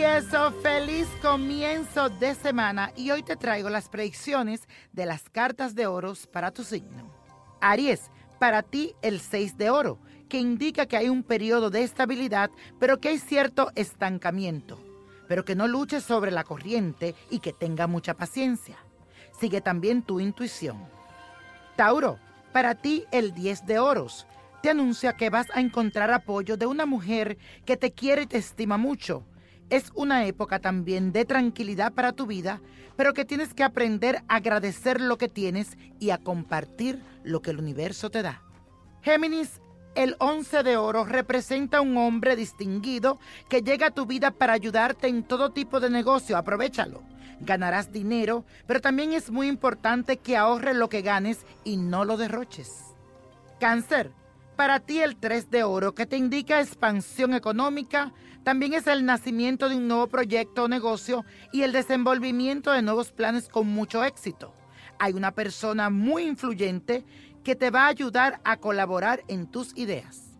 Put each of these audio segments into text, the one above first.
eso, feliz comienzo de semana y hoy te traigo las predicciones de las cartas de oros para tu signo. Aries, para ti el 6 de oro, que indica que hay un periodo de estabilidad, pero que hay cierto estancamiento, pero que no luches sobre la corriente y que tenga mucha paciencia. Sigue también tu intuición. Tauro, para ti el 10 de oros, te anuncia que vas a encontrar apoyo de una mujer que te quiere y te estima mucho. Es una época también de tranquilidad para tu vida, pero que tienes que aprender a agradecer lo que tienes y a compartir lo que el universo te da. Géminis, el 11 de oro representa un hombre distinguido que llega a tu vida para ayudarte en todo tipo de negocio. Aprovechalo. Ganarás dinero, pero también es muy importante que ahorres lo que ganes y no lo derroches. Cáncer, para ti el 3 de oro, que te indica expansión económica, también es el nacimiento de un nuevo proyecto o negocio y el desenvolvimiento de nuevos planes con mucho éxito. Hay una persona muy influyente que te va a ayudar a colaborar en tus ideas.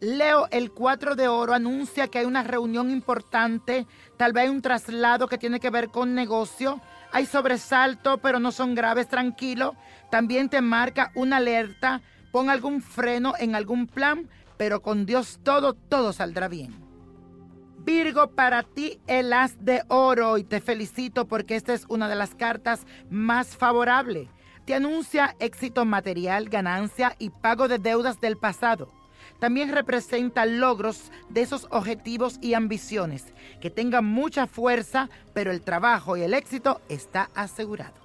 Leo, el 4 de oro anuncia que hay una reunión importante, tal vez un traslado que tiene que ver con negocio. Hay sobresalto, pero no son graves, tranquilo. También te marca una alerta Pon algún freno en algún plan, pero con Dios todo, todo saldrá bien. Virgo, para ti el as de oro y te felicito porque esta es una de las cartas más favorables. Te anuncia éxito material, ganancia y pago de deudas del pasado. También representa logros de esos objetivos y ambiciones, que tengan mucha fuerza, pero el trabajo y el éxito está asegurado.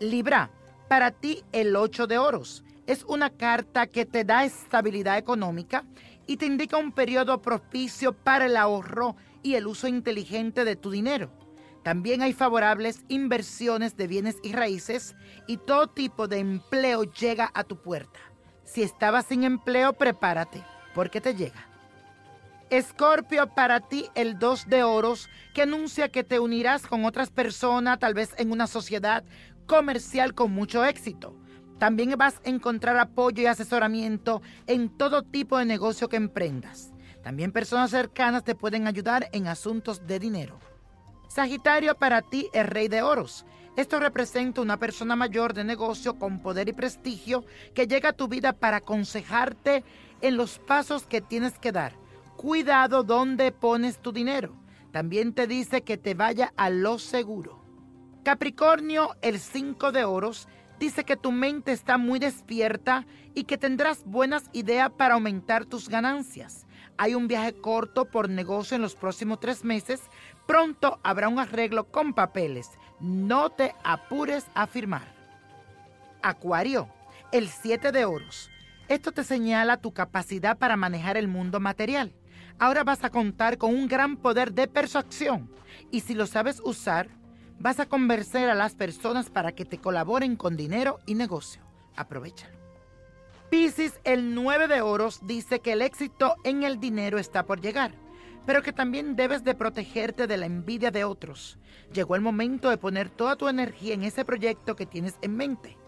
Libra, para ti el 8 de oros es una carta que te da estabilidad económica y te indica un periodo propicio para el ahorro y el uso inteligente de tu dinero. También hay favorables inversiones de bienes y raíces y todo tipo de empleo llega a tu puerta. Si estabas sin empleo, prepárate, porque te llega. Escorpio, para ti el 2 de oros, que anuncia que te unirás con otras personas, tal vez en una sociedad comercial con mucho éxito. También vas a encontrar apoyo y asesoramiento en todo tipo de negocio que emprendas. También personas cercanas te pueden ayudar en asuntos de dinero. Sagitario, para ti es rey de oros. Esto representa una persona mayor de negocio con poder y prestigio que llega a tu vida para aconsejarte en los pasos que tienes que dar. Cuidado donde pones tu dinero. También te dice que te vaya a lo seguro. Capricornio, el 5 de oros, dice que tu mente está muy despierta y que tendrás buenas ideas para aumentar tus ganancias. Hay un viaje corto por negocio en los próximos tres meses. Pronto habrá un arreglo con papeles. No te apures a firmar. Acuario, el 7 de oros. Esto te señala tu capacidad para manejar el mundo material. Ahora vas a contar con un gran poder de persuasión y si lo sabes usar, vas a convencer a las personas para que te colaboren con dinero y negocio. Aprovechalo. Piscis, el 9 de oros, dice que el éxito en el dinero está por llegar, pero que también debes de protegerte de la envidia de otros. Llegó el momento de poner toda tu energía en ese proyecto que tienes en mente.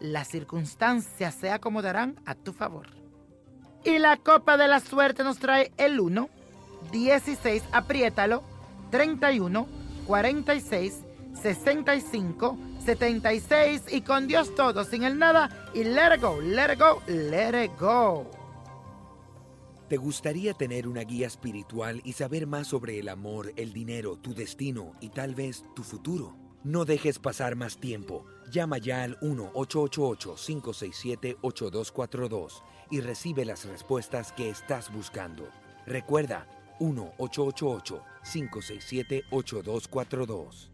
Las circunstancias se acomodarán a tu favor. Y la copa de la suerte nos trae el 1, 16, apriétalo, 31, 46, 65 76 y con Dios todo, sin el nada y let it go, let it go, let it go. ¿Te gustaría tener una guía espiritual y saber más sobre el amor, el dinero, tu destino y tal vez tu futuro? No dejes pasar más tiempo. Llama ya al 1-888-567-8242 y recibe las respuestas que estás buscando. Recuerda, 1-888-567-8242.